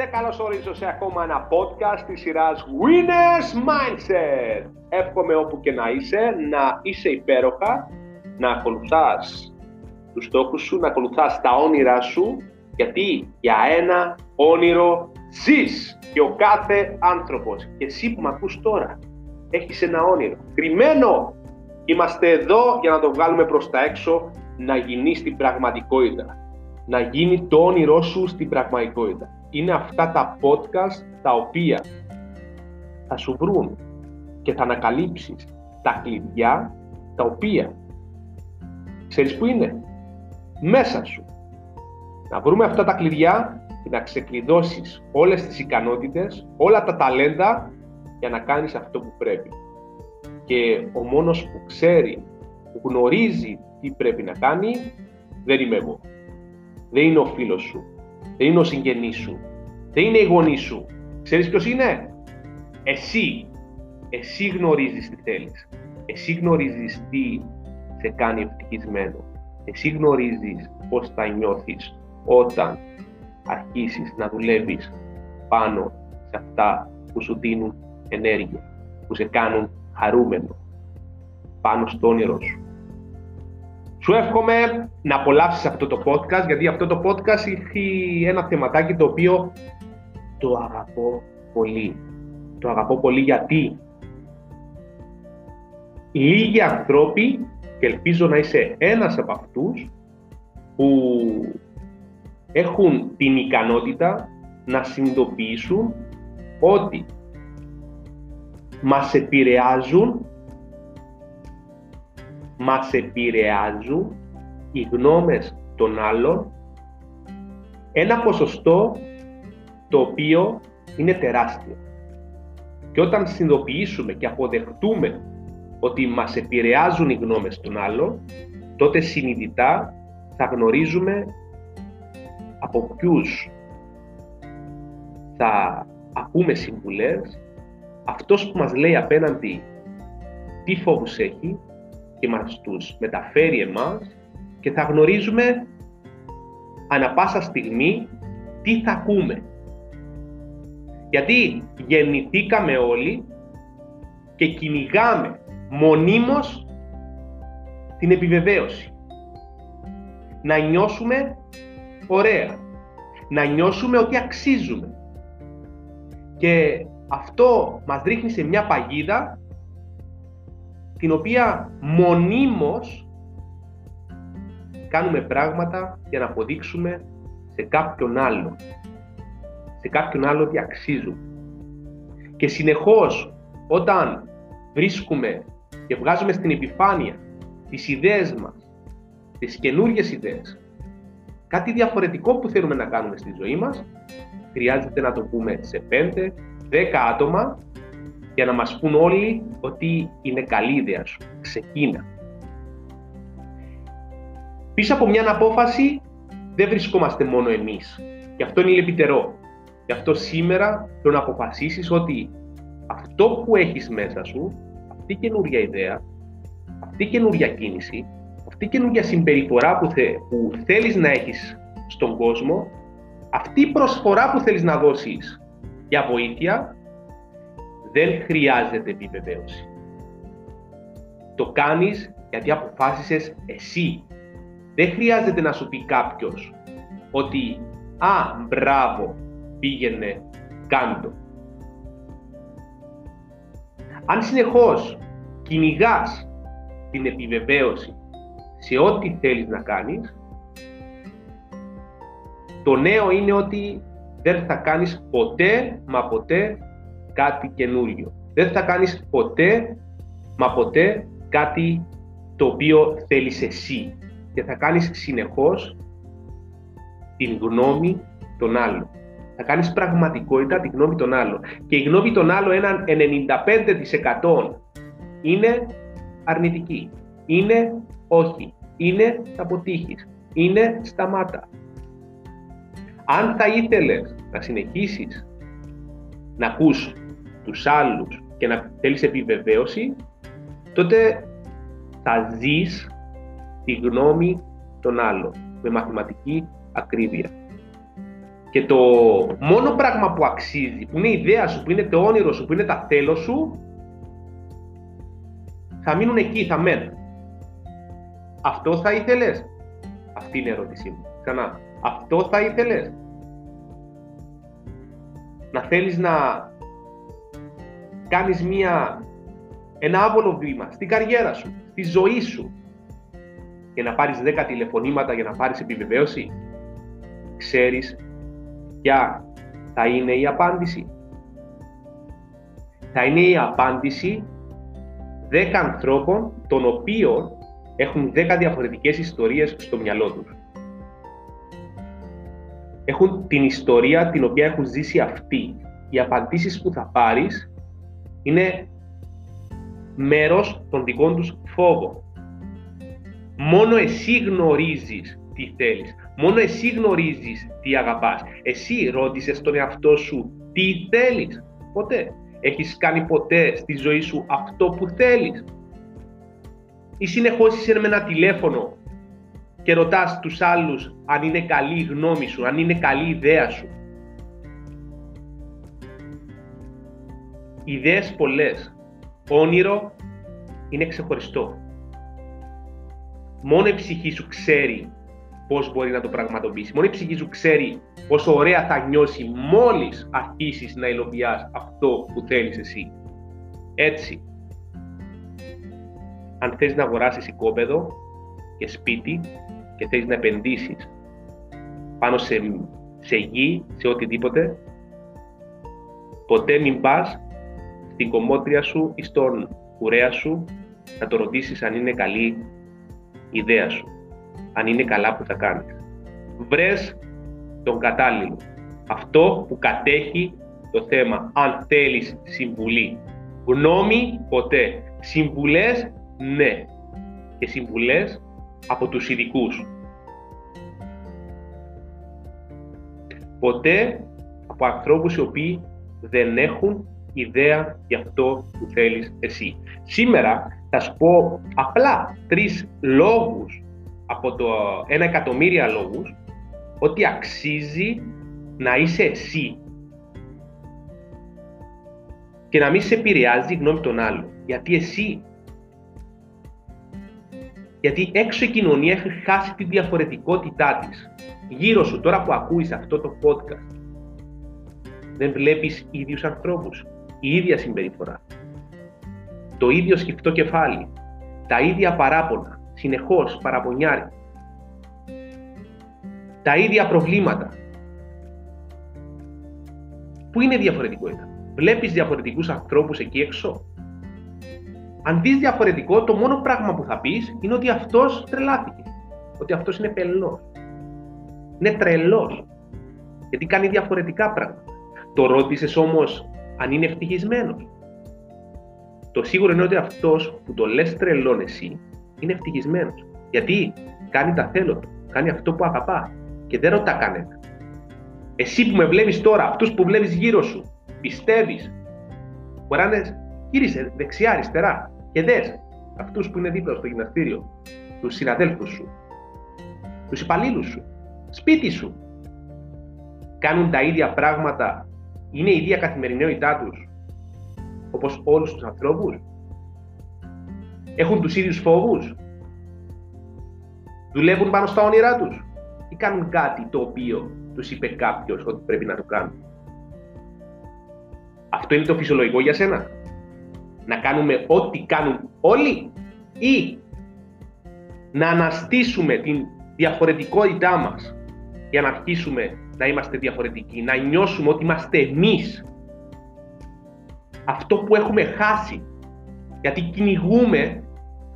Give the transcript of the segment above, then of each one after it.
Σε καλώς ορίζω σε ακόμα ένα podcast της σειράς Winners Mindset. Εύχομαι όπου και να είσαι, να είσαι υπέροχα, να ακολουθάς τους στόχους σου, να ακολουθάς τα όνειρά σου, γιατί για ένα όνειρο ζεις και ο κάθε άνθρωπος. Και εσύ που με ακούς τώρα, έχεις ένα όνειρο. Κρυμμένο! Είμαστε εδώ για να το βγάλουμε προς τα έξω, να γίνει στην πραγματικότητα. Να γίνει το όνειρό σου στην πραγματικότητα είναι αυτά τα podcast τα οποία θα σου βρουν και θα ανακαλύψεις τα κλειδιά τα οποία ξέρεις που είναι; Μέσα σου. Να βρούμε αυτά τα κλειδιά και να ξεκλειδώσεις όλες τις ικανότητες όλα τα ταλέντα για να κάνεις αυτό που πρέπει. Και ο μόνος που ξέρει που γνωρίζει τι πρέπει να κάνει δεν είμαι εγώ. Δεν είναι ο φίλος σου. Δεν είναι ο συγγενής σου. Δεν είναι οι γονείς σου. Ξέρεις ποιος είναι; Εσύ. Εσύ γνωρίζεις τι θέλεις. Εσύ γνωρίζεις τι σε κάνει ευτυχισμένο. Εσύ γνωρίζεις πώς θα νιώθεις όταν αρχίσεις να δουλεύεις πάνω σε αυτά που σου δίνουν ενέργεια, που σε κάνουν χαρούμενο, πάνω στο όνειρό σου. Σου εύχομαι να απολαύσεις αυτό το podcast, γιατί αυτό το podcast έχει ένα θεματάκι το οποίο το αγαπώ πολύ. Το αγαπώ πολύ γιατί; Λίγοι ανθρώποι, και ελπίζω να είσαι ένας από αυτούς, που έχουν την ικανότητα να συνειδητοποιήσουν ότι μας επηρεάζουν μας επηρεάζουν οι γνώμες των άλλων ένα ποσοστό το οποίο είναι τεράστιο. Και όταν συνειδητοποιήσουμε και αποδεχτούμε ότι μας επηρεάζουν οι γνώμες των άλλων, τότε συνειδητά θα γνωρίζουμε από ποιους θα ακούμε συμβουλές, αυτός που μας λέει απέναντι τι φόβους έχει, και μας τους μεταφέρει εμάς και θα γνωρίζουμε ανα πάσα στιγμή τι θα ακούμε. Γιατί γεννηθήκαμε όλοι και κυνηγάμε μονίμως την επιβεβαίωση. Να νιώσουμε ωραία. Να νιώσουμε ότι αξίζουμε. Και αυτό μας ρίχνει σε μια παγίδα την οποία μονίμως κάνουμε πράγματα για να αποδείξουμε σε κάποιον άλλο. Σε κάποιον άλλο ότι αξίζουμε. Και συνεχώς όταν βρίσκουμε και βγάζουμε στην επιφάνεια τις ιδέες μας, τις καινούργιες ιδέες, κάτι διαφορετικό που θέλουμε να κάνουμε στη ζωή μας, χρειάζεται να το πούμε σε 5, 10 άτομα για να μας πούν όλοι ότι είναι καλή ιδέα σου. Ξεκίνα. Πίσω από μια απόφαση δεν βρισκόμαστε μόνο εμείς. Και αυτό είναι λεπιτερό. Γι' αυτό σήμερα θέλω να αποφασίσεις ότι αυτό που έχεις μέσα σου, αυτή η καινούργια ιδέα, αυτή η καινούργια κίνηση, αυτή η καινούργια συμπεριφορά που, θε, που θέλεις να έχεις στον κόσμο, αυτή η προσφορά που θέλεις να δώσεις για βοήθεια, δεν χρειάζεται επιβεβαίωση. Το κάνεις γιατί αποφάσισες εσύ. Δεν χρειάζεται να σου πει κάποιος ότι «Α, μπράβο, πήγαινε, κάντο». Αν συνεχώς κυνηγάς την επιβεβαίωση σε ό,τι θέλεις να κάνεις, το νέο είναι ότι δεν θα κάνεις ποτέ, μα ποτέ κάτι καινούριο. Δεν θα κάνεις ποτέ, μα ποτέ κάτι το οποίο θέλεις εσύ και θα κάνεις συνεχώς την γνώμη των άλλων. Θα κάνεις πραγματικότητα τη γνώμη των άλλων. Και η γνώμη των άλλων έναν 95% είναι αρνητική. Είναι όχι. Είναι θα αποτύχεις. Είναι σταμάτα. Αν θα ήθελες να συνεχίσεις να ακούς τους άλλους και να θέλεις επιβεβαίωση, τότε θα ζεις τη γνώμη των άλλων με μαθηματική ακρίβεια. Και το μόνο πράγμα που αξίζει, που είναι η ιδέα σου, που είναι το όνειρο σου, που είναι τα θέλω σου, θα μείνουν εκεί, θα μένουν. Αυτό θα ήθελες; Αυτή είναι η ερώτησή μου. Ξανά. Αυτό θα ήθελες; Να θέλεις να κάνεις μία, ένα άβολο βήμα στην καριέρα σου, στη ζωή σου και να πάρεις 10 τηλεφωνήματα για να πάρεις επιβεβαίωση; Ξέρεις ποια θα είναι η απάντηση. Θα είναι η απάντηση 10 ανθρώπων των οποίων έχουν 10 διαφορετικές ιστορίες στο μυαλό τους. Έχουν την ιστορία την οποία έχουν ζήσει αυτοί. Οι απαντήσεις που θα πάρεις είναι μέρος των δικών τους φόβων. Μόνο εσύ γνωρίζεις τι θέλεις. Μόνο εσύ γνωρίζεις τι αγαπάς. Εσύ ρώτησες τον εαυτό σου τι θέλεις. Ποτέ. Έχεις κάνει ποτέ στη ζωή σου αυτό που θέλεις. Ή συνεχώς είσαι με ένα τηλέφωνο και ρωτάς τους άλλους αν είναι καλή η γνώμη σου, αν είναι καλή η ιδέα σου. Ιδέες πολλές. Όνειρο είναι ξεχωριστό. Μόνο η ψυχή σου ξέρει πώς μπορεί να το πραγματοποιήσει. Μόνο η ψυχή σου ξέρει πόσο ωραία θα νιώσει μόλις αρχίσεις να υλοποιάς αυτό που θέλεις εσύ. Έτσι, αν θες να αγοράσεις οικόπεδο και σπίτι και θέλεις να επενδύσεις πάνω σε, σε γη, σε οτιδήποτε, ποτέ μην πας στην κομμότρια σου ή στον κουρέα σου να το ρωτήσεις αν είναι καλή η ιδέα σου, αν είναι καλά που θα κάνεις. Βρες τον κατάλληλο. Αυτό που κατέχει το θέμα, αν θέλεις συμβουλή. Γνώμη ποτέ. Συμβουλές ναι. Και συμβουλές από τους ειδικούς. Ποτέ από ανθρώπους οι οποίοι δεν έχουν ιδέα για αυτό που θέλεις εσύ. Σήμερα θα σου πω απλά τρεις λόγους από το ένα εκατομμύρια λόγους ότι αξίζει να είσαι εσύ και να μην σε επηρεάζει η γνώμη των άλλων. Γιατί εσύ γιατί έξω η κοινωνία έχει χάσει τη διαφορετικότητά της. Γύρω σου, τώρα που ακούεις αυτό το podcast, δεν βλέπεις ίδιους ανθρώπους, η ίδια συμπεριφορά. Το ίδιο σκεφτό κεφάλι, τα ίδια παράπονα, συνεχώς παραπονιάρι. Τα ίδια προβλήματα. Πού είναι η διαφορετικότητα; Βλέπεις διαφορετικούς ανθρώπους εκεί έξω; Αν δεις διαφορετικό, το μόνο πράγμα που θα πεις είναι ότι αυτός τρελάθηκε. Ότι αυτός είναι πελός. Είναι τρελός. Γιατί κάνει διαφορετικά πράγματα. Το ρώτησες όμως αν είναι ευτυχισμένος. Το σίγουρο είναι ότι αυτός που το λες τρελόν εσύ είναι ευτυχισμένος. Γιατί κάνει τα θέλω του. Κάνει αυτό που αγαπά. Και δεν ρωτά κανένα. Εσύ που με βλέπεις τώρα, αυτούς που βλέπεις γύρω σου, πιστεύεις. Μπορεί να είναι γύρισε δεξιά, αριστερά και δες αυτούς που είναι δίπλα στο γυμναστήριο, τους συναδέλφους σου, τους υπαλλήλους σου, σπίτι σου. Κάνουν τα ίδια πράγματα, είναι η ίδια καθημερινότητά τους όπως όλους τους ανθρώπους. Έχουν τους ίδιους φόβους. Δουλεύουν πάνω στα όνειρά τους ή κάνουν κάτι το οποίο τους είπε κάποιος ότι πρέπει να το κάνουν. Αυτό είναι το φυσιολογικό για σένα να κάνουμε ό,τι κάνουν όλοι ή να αναστήσουμε την διαφορετικότητά μας για να αρχίσουμε να είμαστε διαφορετικοί, να νιώσουμε ότι είμαστε εμείς αυτό που έχουμε χάσει γιατί κυνηγούμε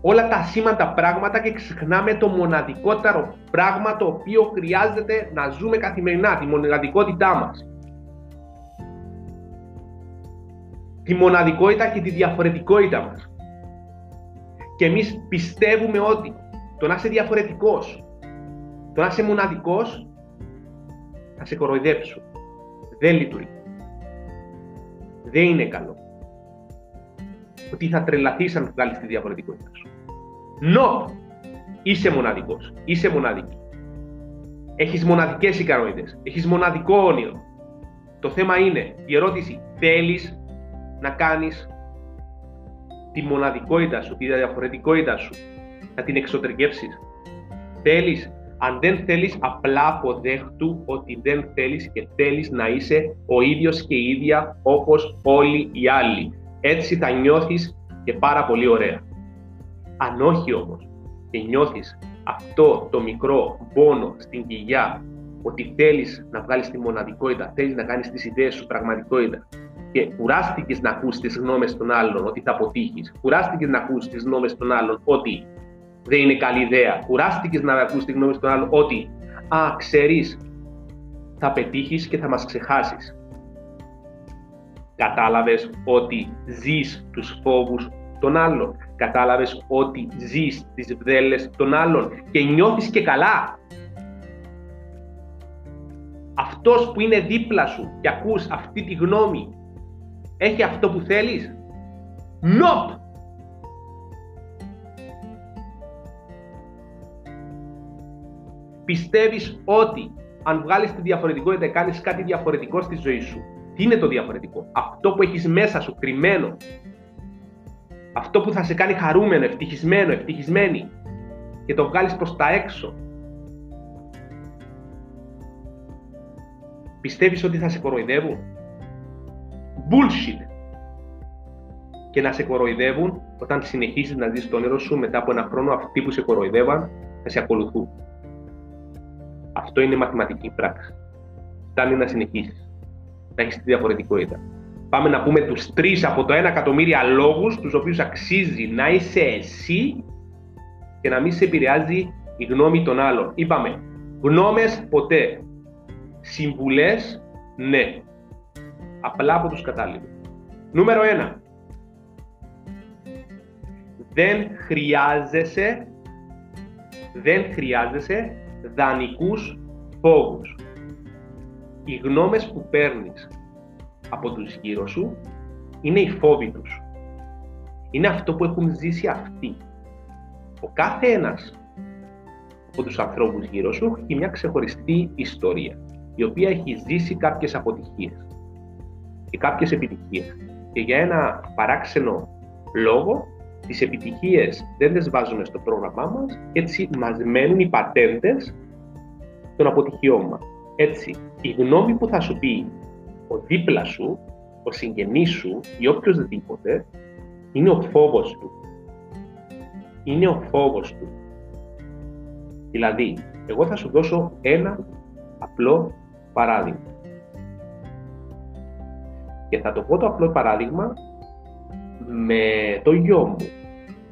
όλα τα σήμαντα πράγματα και ξεχνάμε το μοναδικότερο πράγμα το οποίο χρειάζεται να ζούμε καθημερινά, τη μοναδικότητά μας. τη μοναδικότητα και τη διαφορετικότητα μας. Και εμείς πιστεύουμε ότι το να είσαι διαφορετικός, το να είσαι μοναδικός, θα σε κοροϊδέψω. Δεν λειτουργεί. Δεν είναι καλό. Ότι θα τρελαθείς αν βγάλεις τη διαφορετικότητα σου. No! Είσαι μοναδικός. Είσαι μοναδική. Έχεις μοναδικές ικανότητες. Έχεις μοναδικό όνειρο. Το θέμα είναι, η ερώτηση, θέλεις να κάνεις τη μοναδικότητα σου, τη διαφορετικότητα σου, να την εξωτερικεύσεις. Θέλεις, αν δεν θέλεις, απλά αποδέχτου ότι δεν θέλεις και θέλεις να είσαι ο ίδιος και η ίδια όπως όλοι οι άλλοι. Έτσι θα νιώθεις και πάρα πολύ ωραία. Αν όχι όμως και νιώθεις αυτό το μικρό πόνο στην κοιλιά ότι θέλεις να βγάλεις τη μοναδικότητα, θέλεις να κάνεις τις ιδέες σου πραγματικότητα και κουράστηκες να ακούσεις τις γνώμες των άλλων ότι θα αποτύχεις, κουράστηκες να ακούσεις τις γνώμες των άλλων ότι δεν είναι καλή ιδέα, κουράστηκες να ακούσεις τις γνώμες των άλλων ότι «Α, ξέρεις, θα πετύχεις και θα μας ξεχάσεις». Κατάλαβες ότι ζεις τους φόβους των άλλων. Κατάλαβες ότι ζεις τις βδέλες των άλλων και νιώθεις και καλά. Αυτός που είναι δίπλα σου και ακούς αυτή τη γνώμη έχει αυτό που θέλεις; Νοπ! Πιστεύεις ότι αν βγάλεις τη διαφορετικότητα κάνεις κάτι διαφορετικό στη ζωή σου. Τι είναι το διαφορετικό; Αυτό που έχεις μέσα σου κρυμμένο αυτό που θα σε κάνει χαρούμενο, ευτυχισμένο, ευτυχισμένη και το βγάλεις προς τα έξω. Πιστεύεις ότι θα σε κοροϊδεύουν; Bullshit. Και να σε κοροϊδεύουν όταν συνεχίσεις να ζεις το όνειρο σου μετά από ένα χρόνο αυτοί που σε κοροϊδεύαν θα σε ακολουθούν. Αυτό είναι μαθηματική πράξη. Φτάνει να συνεχίσεις. Να έχεις τη διαφορετικότητα πάμε να πούμε τους τρεις από το ένα εκατομμύρια λόγους τους οποίους αξίζει να είσαι εσύ και να μην σε επηρεάζει η γνώμη των άλλων. Είπαμε, γνώμες ποτέ. Συμβουλές, ναι. Απλά από τους κατάλληλους. Νούμερο ένα. Δεν χρειάζεσαι, δεν χρειάζεσαι δανεικούς φόβους. Οι γνώμες που παίρνεις από τους γύρω σου είναι οι φόβοι τους. Είναι αυτό που έχουν ζήσει αυτοί. Ο κάθε ένας από τους ανθρώπους γύρω σου έχει μια ξεχωριστή ιστορία, η οποία έχει ζήσει κάποιες αποτυχίες και κάποιες επιτυχίες. Και για ένα παράξενο λόγο, τις επιτυχίες δεν τις βάζουμε στο πρόγραμμά μας, έτσι μας μένουν οι πατέντες των αποτυχιών μας. Έτσι, η γνώμη που θα σου πει ο δίπλα σου, ο συγγενής σου ή οποιοδήποτε είναι ο φόβος του. Είναι ο φόβος του. Δηλαδή, εγώ θα σου δώσω ένα απλό παράδειγμα. Και θα το πω το απλό παράδειγμα με το γιο μου.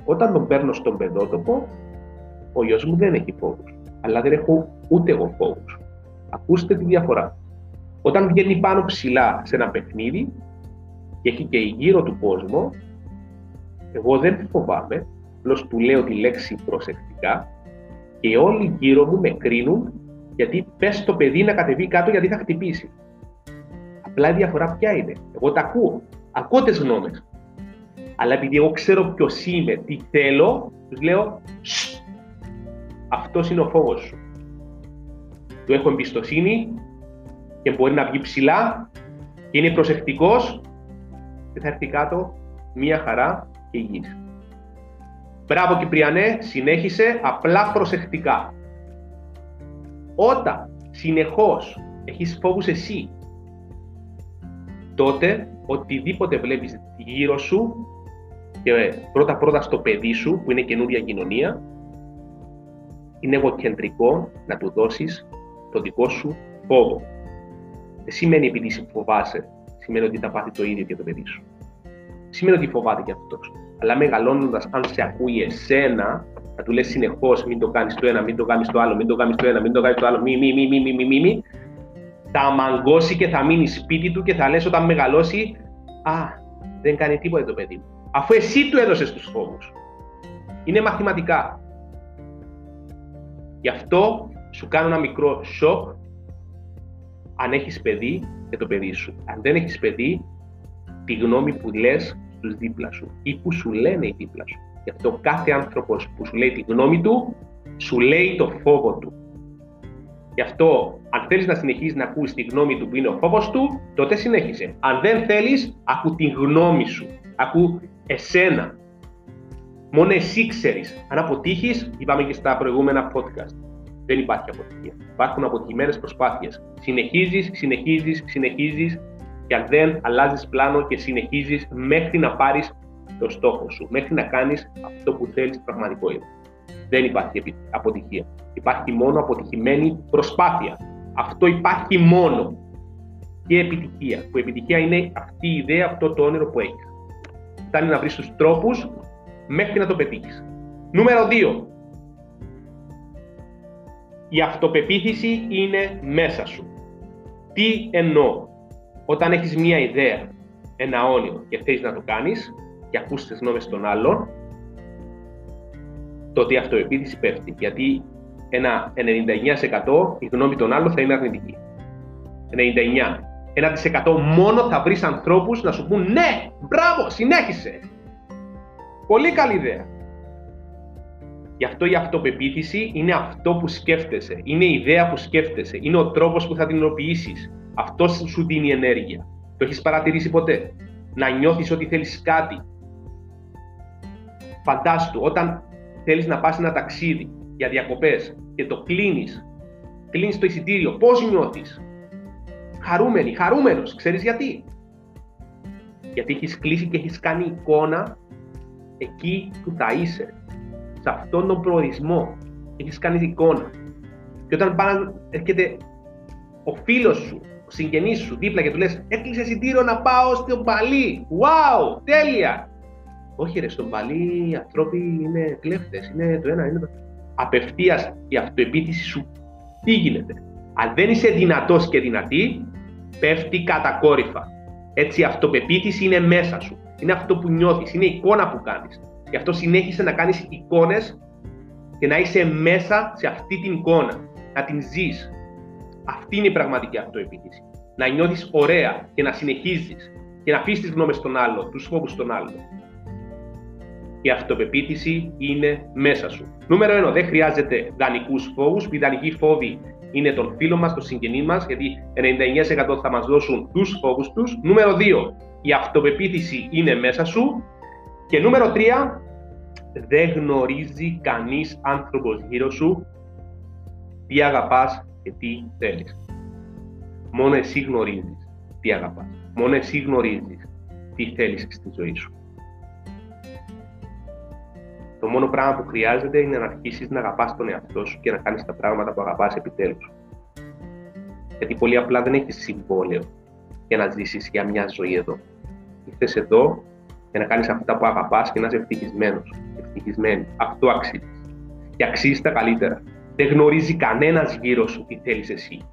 Όταν τον παίρνω στον παιδότοπο, ο γιος μου δεν έχει φόβους. Αλλά δεν έχω ούτε εγώ φόβους. Ακούστε τη διαφορά. Όταν βγαίνει πάνω ψηλά σε ένα παιχνίδι και έχει και γύρω του κόσμο, εγώ δεν φοβάμαι, απλώς του λέω τη λέξη προσεκτικά και όλοι γύρω μου με κρίνουν γιατί πες το παιδί να κατεβεί κάτω γιατί θα χτυπήσει. Απλά η διαφορά ποια είναι. Εγώ τα ακούω. Ακούω τις γνώμες. Αλλά επειδή εγώ ξέρω ποιος είμαι, τι θέλω, τους λέω αυτός είναι ο φόβος σου. Του έχω εμπιστοσύνη, και μπορεί να βγει ψηλά και είναι προσεκτικός και θα έρθει κάτω μία χαρά και υγιής. Μπράβο Κυπριανέ, συνέχισε απλά προσεκτικά. Όταν συνεχώς έχεις φόβους εσύ, τότε οτιδήποτε βλέπεις γύρω σου και πρώτα πρώτα στο παιδί σου που είναι καινούργια κοινωνία, είναι εγωκεντρικό να του δώσεις το δικό σου φόβο. Δεν σημαίνει επειδή σε φοβάσαι, σημαίνει ότι θα πάθει το ίδιο και το παιδί σου. Σημαίνει ότι φοβάται και αυτό. Αλλά μεγαλώνοντας, αν σε ακούει εσένα, θα του λες συνεχώς: Μην το κάνεις το ένα, μην το κάνεις το άλλο, μην το κάνεις το ένα, μην το κάνεις το άλλο, μη, μη, μη, μη, μη, μη, μη, θα μαγκώσει και θα μείνει σπίτι του και θα λες όταν μεγαλώσει «Α, δεν κάνει τίποτα το παιδί μου». Αφού εσύ του έδωσες τους φόβους. Είναι μαθηματικά. Γι' αυτό σου κάνω ένα μικρό σοκ αν έχεις παιδί και το παιδί σου. Αν δεν έχεις παιδί, τη γνώμη που λες στους δίπλα σου ή που σου λένε οι δίπλα σου. Γι' αυτό κάθε άνθρωπος που σου λέει τη γνώμη του, σου λέει το φόβο του. Γι' αυτό, αν θέλεις να συνεχίσεις να ακούσει τη γνώμη του που είναι ο φόβος του, τότε συνέχισε. Αν δεν θέλεις, ακού τη γνώμη σου. Ακού εσένα. Μόνο εσύ ξέρεις. Αν αποτύχεις, είπαμε και στα προηγούμενα podcast. Δεν υπάρχει αποτυχία. Υπάρχουν αποτυχημένες προσπάθειες. Συνεχίζεις, συνεχίζεις, συνεχίζεις και αν δεν αλλάζεις πλάνο και συνεχίζεις μέχρι να πάρεις το στόχο σου, μέχρι να κάνεις αυτό που θέλεις πραγματικότητα. Δεν υπάρχει αποτυχία. Υπάρχει μόνο αποτυχημένη προσπάθεια. Αυτό υπάρχει μόνο. Και επιτυχία. Που επιτυχία είναι αυτή η ιδέα, αυτό το όνειρο που έχεις. Φτάνει να βρεις τους τρόπους μέχρι να το πετύχεις. Νούμερο 2. Η αυτοπεποίθηση είναι μέσα σου. Τι εννοώ; Όταν έχεις μία ιδέα, ένα όνειρο και θέλεις να το κάνεις και ακούς τις γνώμες των άλλων, τότε η αυτοπεποίθηση πέφτει. Γιατί ένα 99% η γνώμη των άλλων θα είναι αρνητική. 99. Ένα 1% μόνο θα βρεις ανθρώπους να σου πούν ναι, μπράβο, συνέχισε. Πολύ καλή ιδέα. Γι' αυτό η αυτοπεποίθηση είναι αυτό που σκέφτεσαι. Είναι η ιδέα που σκέφτεσαι. Είναι ο τρόπος που θα την υλοποιήσεις. Αυτό σου δίνει ενέργεια. Το έχεις παρατηρήσει ποτέ; Να νιώθεις ότι θέλεις κάτι. Φαντάστου, όταν θέλεις να πας ένα ταξίδι για διακοπές και το κλείνεις, κλείνεις το εισιτήριο, πώς νιώθεις; Χαρούμενη, χαρούμενος. Ξέρεις γιατί; Γιατί έχεις κλείσει και έχεις κάνει εικόνα εκεί που θα είσαι σε αυτόν τον προορισμό. Έχεις κάνει εικόνα. Και όταν πάνε, έρχεται ο φίλος σου, ο συγγενής σου δίπλα και του λες: Έκλεισε εισιτήριο να πάω στο Παλί. Wow, τέλεια! Όχι, ρε, στον Παλί οι άνθρωποι είναι κλέφτες. Είναι το ένα, είναι το. Απευθείας η αυτοεπίθεση σου τι γίνεται. Αν δεν είσαι δυνατός και δυνατή, πέφτει κατακόρυφα. Έτσι η αυτοπεποίθηση είναι μέσα σου. Είναι αυτό που νιώθεις, είναι η εικόνα που κάνεις. Γι' αυτό συνέχισε να κάνεις εικόνες και να είσαι μέσα σε αυτή την εικόνα, να την ζεις. Αυτή είναι η πραγματική αυτοεπίθεση. Να νιώθεις ωραία και να συνεχίζεις και να αφήσεις τις γνώμες των άλλων, τους φόβους των άλλων. Η αυτοπεποίθηση είναι μέσα σου. Νούμερο 1. Δεν χρειάζεται δανεικούς φόβους. Οι δανεικοί φόβοι είναι των φίλων μας, των συγγενείς μας, γιατί 99% θα μας δώσουν τους φόβους τους. Νούμερο 2. Η αυτοπεποίθηση είναι μέσα σου και νούμερο 3, δεν γνωρίζει κανείς άνθρωπος γύρω σου τι αγαπάς και τι θέλεις. Μόνο εσύ γνωρίζεις τι αγαπάς. Μόνο εσύ γνωρίζεις τι θέλεις στη ζωή σου. Το μόνο πράγμα που χρειάζεται είναι να αρχίσεις να αγαπάς τον εαυτό σου και να κάνεις τα πράγματα που αγαπάς επιτέλους. Γιατί πολύ απλά δεν έχεις συμβόλαιο για να ζήσεις για μια ζωή εδώ. Ήρθες εδώ για να κάνεις αυτά που αγαπάς και να είσαι ευτυχισμένος. Ευτυχισμένη. Αυτό αξίζει. Και αξίζει τα καλύτερα. Δεν γνωρίζει κανένας γύρω σου τι θέλεις εσύ.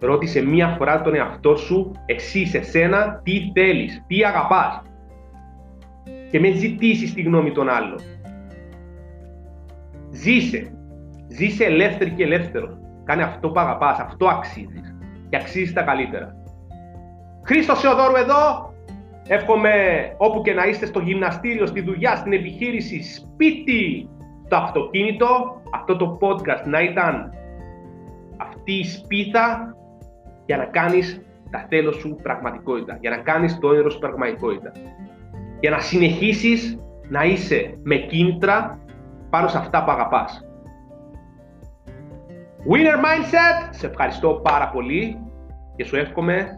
Ρώτησε μία φορά τον εαυτό σου, εσύ σε σένα, τι θέλεις, τι αγαπάς. Και με ζητήσεις τη γνώμη των άλλων. Ζήσε. Ζήσε ελεύθερη και ελεύθερο. Κάνε αυτό που αγαπάς, αυτό αξίζεις. Και αξίζεις τα καλύτερα. Χρήστος Σεοδόρου εδώ, Εύχομαι όπου και να είστε στο γυμναστήριο, στη δουλειά, στην επιχείρηση, σπίτι, στο αυτοκίνητο, αυτό το podcast να ήταν αυτή η σπίθα για να κάνεις τα θέλω σου πραγματικότητα, για να κάνεις το όνειρο σου πραγματικότητα. Για να συνεχίσεις να είσαι με κίνητρα πάνω σε αυτά που αγαπάς. Winner Mindset, σε ευχαριστώ πάρα πολύ και σου εύχομαι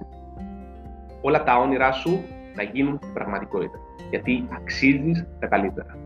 όλα τα όνειρά σου να γίνουν πραγματικότητα. Γιατί αξίζεις τα καλύτερα.